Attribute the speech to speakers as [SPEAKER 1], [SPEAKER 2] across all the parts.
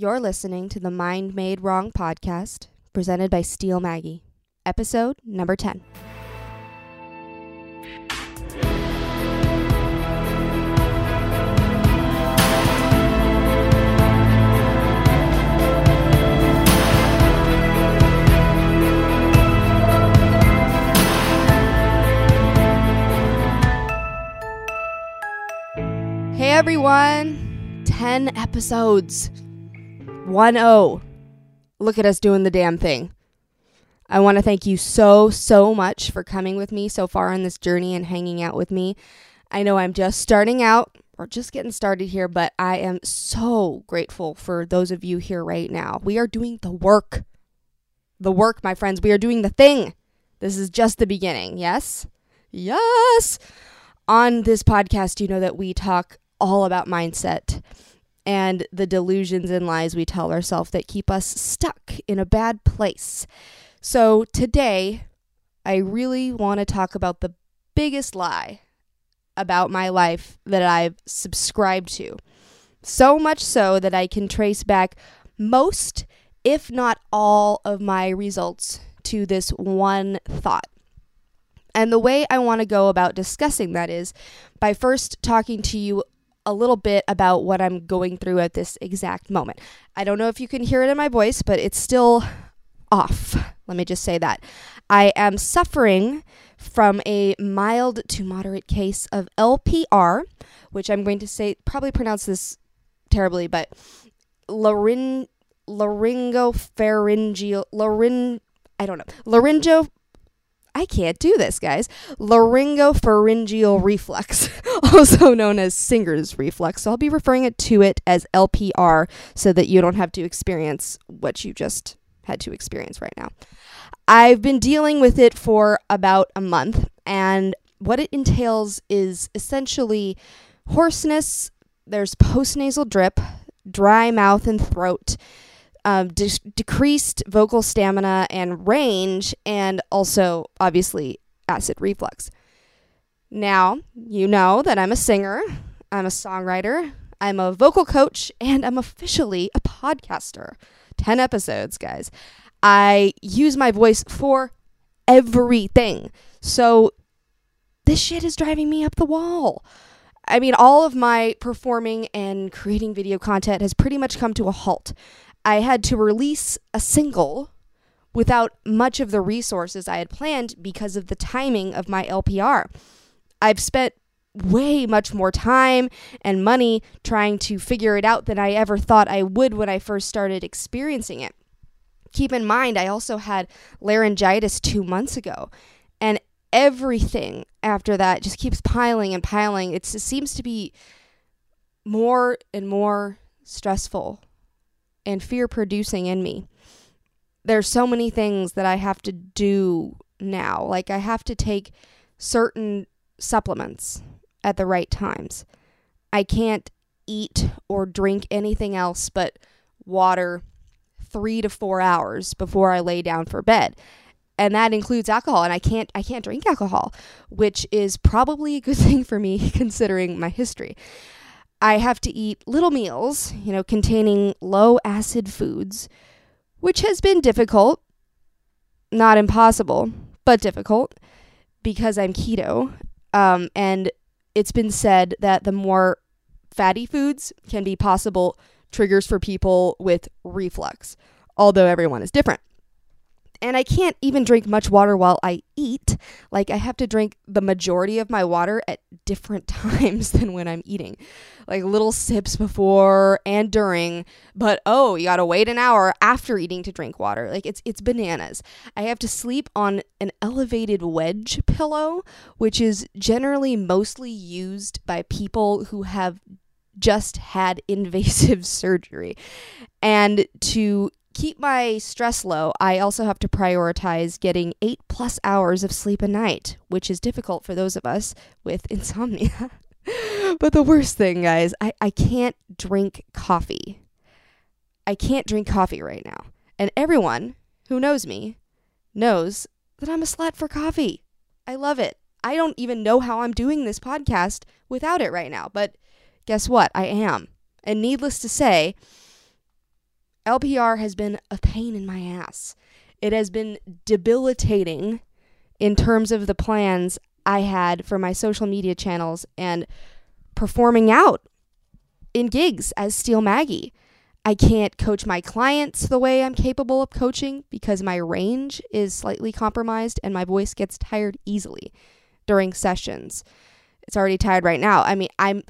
[SPEAKER 1] You're listening to the Mind Made Wrong podcast presented by Steel Maggie, episode number 10. Hey everyone, 10 episodes. 1 0. Look at us doing the damn thing. I want to thank you so, so much for coming with me so far on this journey and hanging out with me. I know I'm just starting out or just getting started here, but I am so grateful for those of you here right now. We are doing the work. The work, my friends. We are doing the thing. This is just the beginning. Yes? Yes. On this podcast, you know that we talk all about mindset and the delusions and lies we tell ourselves that keep us stuck in a bad place. So today, I really want to talk about the biggest lie about my life that I've subscribed to. So much so that I can trace back most, if not all, of my results to this one thought. And the way I want to go about discussing that is by first talking to you a little bit about what I'm going through at this exact moment. I don't know if you can hear it in my voice, but it's still off. Let me just say that. I am suffering from a mild to moderate case of LPR, which I'm going to say, probably pronounce this terribly, but laryng, laryngopharyngeal, laryng, I don't know, laryngo I can't do this, guys. Laryngopharyngeal reflux, also known as Singer's reflux. So I'll be referring to it as LPR so that you don't have to experience what you just had to experience right now. I've been dealing with it for about a month, and what it entails is essentially hoarseness, there's postnasal drip, dry mouth and throat um, de- decreased vocal stamina and range, and also, obviously, acid reflux. Now, you know that I'm a singer, I'm a songwriter, I'm a vocal coach, and I'm officially a podcaster. 10 episodes, guys. I use my voice for everything. So, this shit is driving me up the wall. I mean, all of my performing and creating video content has pretty much come to a halt. I had to release a single without much of the resources I had planned because of the timing of my LPR. I've spent way much more time and money trying to figure it out than I ever thought I would when I first started experiencing it. Keep in mind, I also had laryngitis two months ago, and everything after that just keeps piling and piling. It's, it seems to be more and more stressful and fear producing in me. There's so many things that I have to do now. Like I have to take certain supplements at the right times. I can't eat or drink anything else but water 3 to 4 hours before I lay down for bed. And that includes alcohol and I can't I can't drink alcohol, which is probably a good thing for me considering my history. I have to eat little meals, you know, containing low acid foods, which has been difficult, not impossible, but difficult because I'm keto. Um, and it's been said that the more fatty foods can be possible triggers for people with reflux, although everyone is different and I can't even drink much water while I eat. Like I have to drink the majority of my water at different times than when I'm eating. Like little sips before and during, but oh, you got to wait an hour after eating to drink water. Like it's it's bananas. I have to sleep on an elevated wedge pillow, which is generally mostly used by people who have just had invasive surgery. And to keep my stress low, I also have to prioritize getting eight plus hours of sleep a night, which is difficult for those of us with insomnia. but the worst thing, guys, I, I can't drink coffee. I can't drink coffee right now. And everyone who knows me knows that I'm a slut for coffee. I love it. I don't even know how I'm doing this podcast without it right now, but guess what? I am. And needless to say, LPR has been a pain in my ass. It has been debilitating in terms of the plans I had for my social media channels and performing out in gigs as Steel Maggie. I can't coach my clients the way I'm capable of coaching because my range is slightly compromised and my voice gets tired easily during sessions. It's already tired right now. I mean, I'm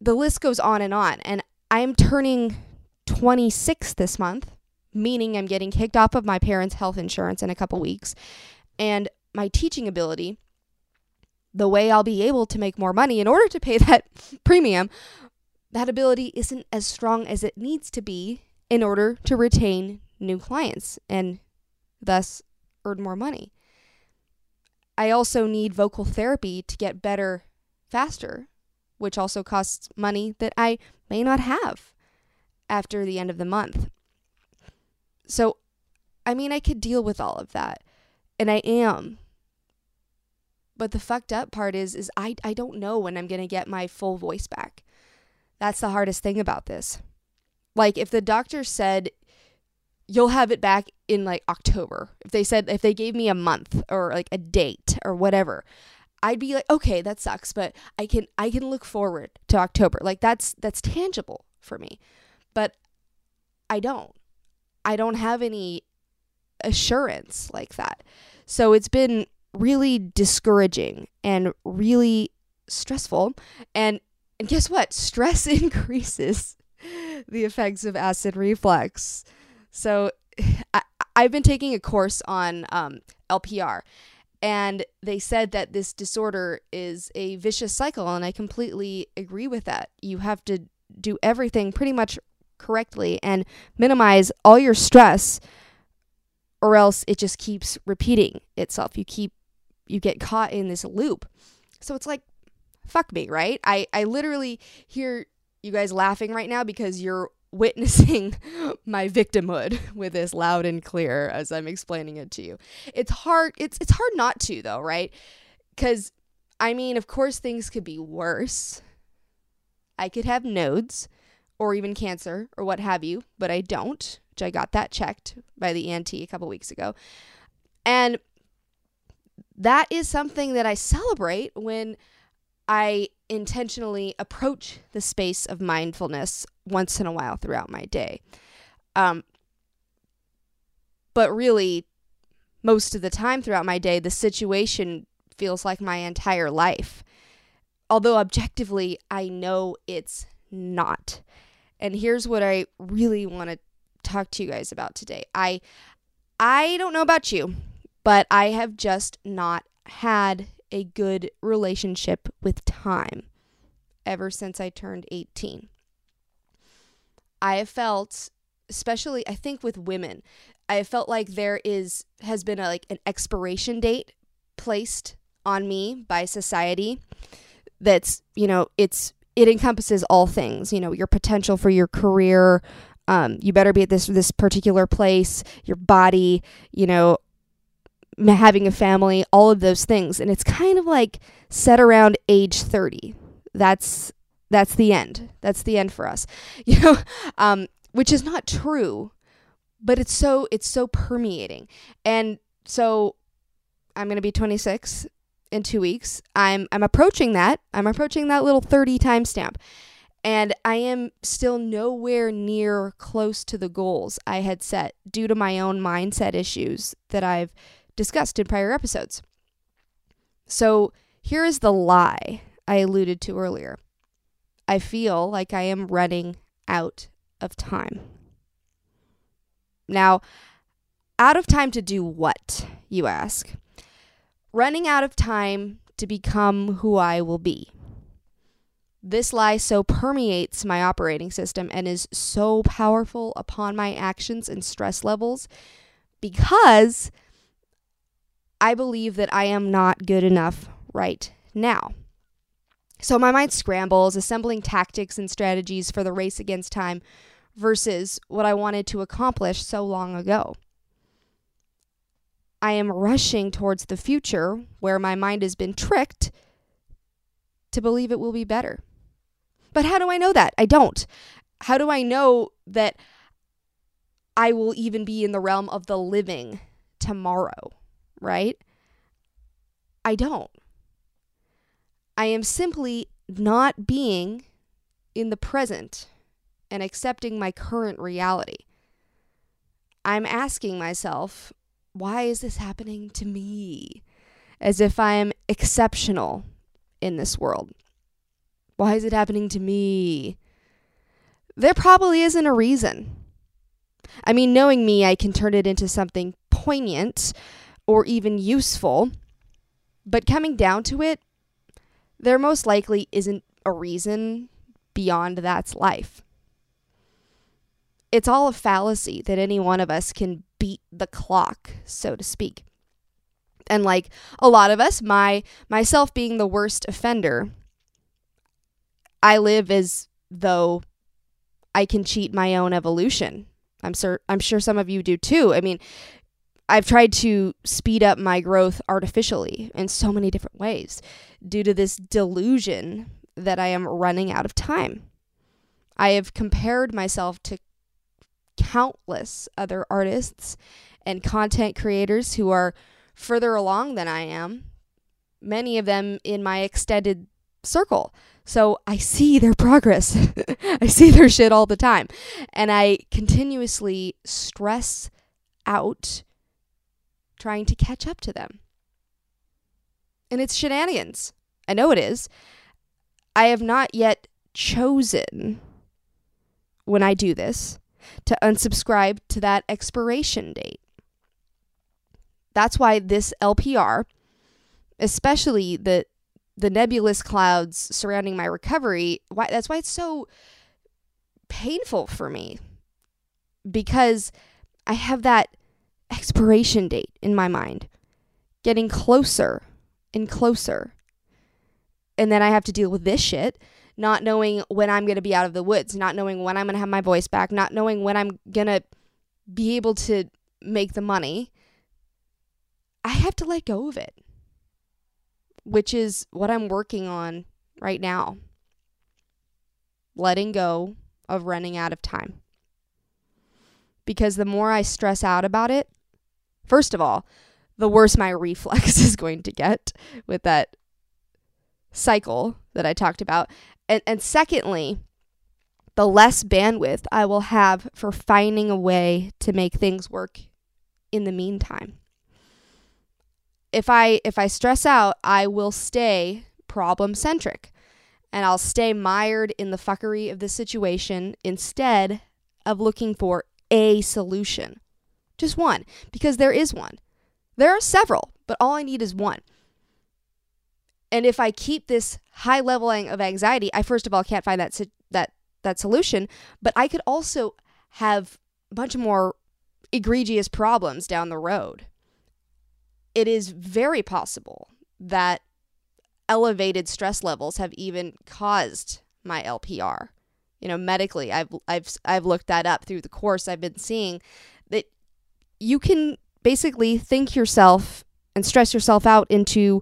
[SPEAKER 1] the list goes on and on and I'm turning 26 this month, meaning I'm getting kicked off of my parents' health insurance in a couple weeks. And my teaching ability, the way I'll be able to make more money in order to pay that premium, that ability isn't as strong as it needs to be in order to retain new clients and thus earn more money. I also need vocal therapy to get better faster, which also costs money that I may not have after the end of the month. So, I mean, I could deal with all of that, and I am. But the fucked up part is is I I don't know when I'm going to get my full voice back. That's the hardest thing about this. Like if the doctor said you'll have it back in like October. If they said if they gave me a month or like a date or whatever, I'd be like, "Okay, that sucks, but I can I can look forward to October." Like that's that's tangible for me. But I don't. I don't have any assurance like that. So it's been really discouraging and really stressful and and guess what? Stress increases the effects of acid reflux. So I, I've been taking a course on um, LPR, and they said that this disorder is a vicious cycle, and I completely agree with that. You have to do everything pretty much correctly and minimize all your stress, or else it just keeps repeating itself. You keep you get caught in this loop. So it's like fuck me, right? I, I literally hear you guys laughing right now because you're witnessing my victimhood with this loud and clear as I'm explaining it to you. It's hard it's it's hard not to though, right? Cuz I mean, of course things could be worse. I could have nodes or even cancer or what have you, but I don't, which I got that checked by the ENT a couple weeks ago. And that is something that I celebrate when I intentionally approach the space of mindfulness once in a while throughout my day. Um, but really, most of the time throughout my day, the situation feels like my entire life. Although objectively, I know it's not. And here's what I really want to talk to you guys about today. I I don't know about you, but I have just not had a good relationship with time ever since I turned 18. I have felt, especially I think with women, I have felt like there is has been a, like an expiration date placed on me by society that's, you know, it's it encompasses all things, you know, your potential for your career, um, you better be at this this particular place, your body, you know, having a family, all of those things. And it's kind of like set around age 30. That's that's the end. That's the end for us. You know, um, which is not true, but it's so it's so permeating. And so I'm going to be 26 in 2 weeks. I'm I'm approaching that. I'm approaching that little 30 timestamp. And I am still nowhere near close to the goals I had set due to my own mindset issues that I've discussed in prior episodes. So here is the lie I alluded to earlier I feel like I am running out of time. Now, out of time to do what, you ask? Running out of time to become who I will be. This lie so permeates my operating system and is so powerful upon my actions and stress levels because I believe that I am not good enough right now. So my mind scrambles, assembling tactics and strategies for the race against time versus what I wanted to accomplish so long ago. I am rushing towards the future where my mind has been tricked to believe it will be better. But how do I know that? I don't. How do I know that I will even be in the realm of the living tomorrow, right? I don't. I am simply not being in the present and accepting my current reality. I'm asking myself, why is this happening to me? As if I am exceptional in this world. Why is it happening to me? There probably isn't a reason. I mean, knowing me, I can turn it into something poignant or even useful. But coming down to it, there most likely isn't a reason beyond that's life. It's all a fallacy that any one of us can beat the clock, so to speak. And like a lot of us, my myself being the worst offender, I live as though I can cheat my own evolution. I'm sure I'm sure some of you do too. I mean, I've tried to speed up my growth artificially in so many different ways due to this delusion that I am running out of time. I have compared myself to countless other artists and content creators who are further along than I am, many of them in my extended circle. So I see their progress. I see their shit all the time. And I continuously stress out trying to catch up to them. And it's shenanigans. I know it is. I have not yet chosen when I do this to unsubscribe to that expiration date. That's why this LPR, especially the the nebulous clouds surrounding my recovery, why that's why it's so painful for me because I have that expiration date in my mind getting closer and closer. And then I have to deal with this shit, not knowing when I'm going to be out of the woods, not knowing when I'm going to have my voice back, not knowing when I'm going to be able to make the money. I have to let go of it, which is what I'm working on right now. Letting go of running out of time. Because the more I stress out about it, First of all, the worse my reflux is going to get with that cycle that I talked about. And, and secondly, the less bandwidth I will have for finding a way to make things work in the meantime. If I if I stress out, I will stay problem centric and I'll stay mired in the fuckery of the situation instead of looking for a solution. Just one, because there is one. There are several, but all I need is one. And if I keep this high leveling of anxiety, I first of all can't find that that that solution, but I could also have a bunch of more egregious problems down the road. It is very possible that elevated stress levels have even caused my LPR. You know, medically, I've I've I've looked that up through the course I've been seeing that you can basically think yourself and stress yourself out into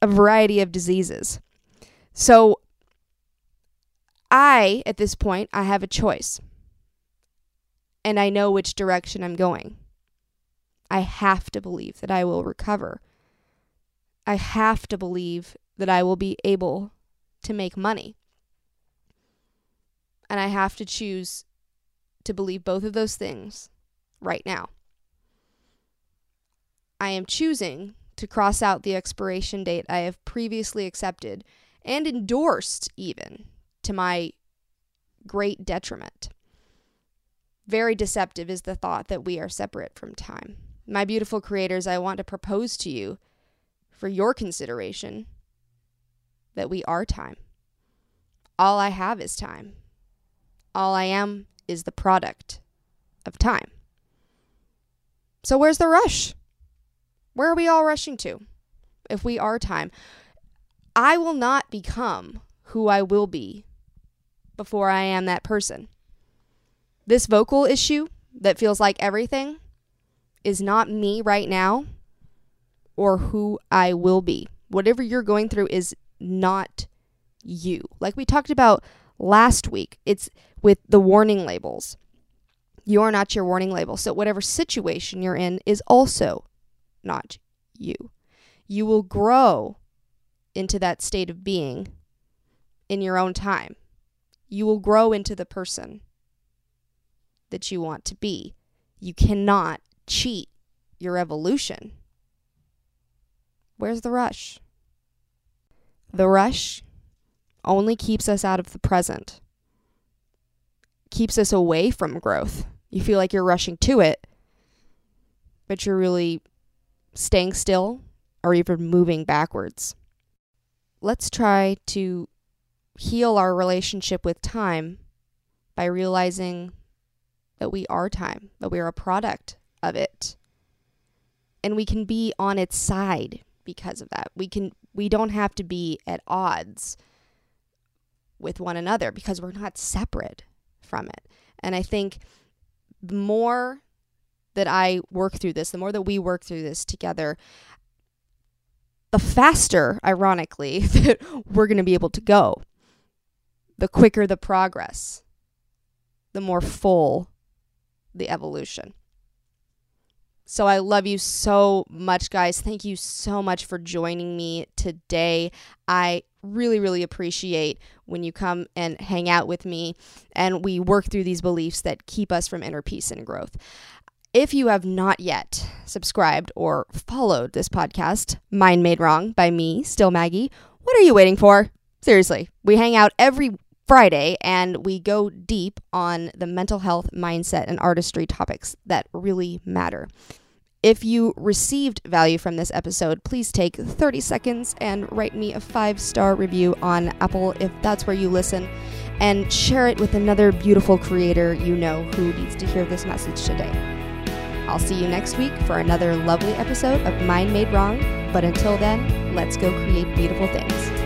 [SPEAKER 1] a variety of diseases. So I at this point I have a choice. And I know which direction I'm going. I have to believe that I will recover. I have to believe that I will be able to make money. And I have to choose to believe both of those things right now. I am choosing to cross out the expiration date I have previously accepted and endorsed, even to my great detriment. Very deceptive is the thought that we are separate from time. My beautiful creators, I want to propose to you for your consideration that we are time. All I have is time. All I am is the product of time. So, where's the rush? Where are we all rushing to? If we are time, I will not become who I will be before I am that person. This vocal issue that feels like everything is not me right now or who I will be. Whatever you're going through is not you. Like we talked about last week, it's with the warning labels. You're not your warning label. So, whatever situation you're in is also not you. You will grow into that state of being in your own time. You will grow into the person that you want to be. You cannot cheat your evolution. Where's the rush? The rush only keeps us out of the present, keeps us away from growth. You feel like you're rushing to it, but you're really staying still or even moving backwards. Let's try to heal our relationship with time by realizing that we are time, that we are a product of it. And we can be on its side because of that. We can we don't have to be at odds with one another because we're not separate from it. And I think the more that I work through this, the more that we work through this together, the faster, ironically, that we're going to be able to go. The quicker the progress, the more full the evolution. So I love you so much, guys. Thank you so much for joining me today. I really, really appreciate when you come and hang out with me and we work through these beliefs that keep us from inner peace and growth. If you have not yet subscribed or followed this podcast, Mind Made Wrong by me, Still Maggie, what are you waiting for? Seriously, we hang out every Friday, and we go deep on the mental health, mindset, and artistry topics that really matter. If you received value from this episode, please take 30 seconds and write me a five star review on Apple if that's where you listen, and share it with another beautiful creator you know who needs to hear this message today. I'll see you next week for another lovely episode of Mind Made Wrong, but until then, let's go create beautiful things.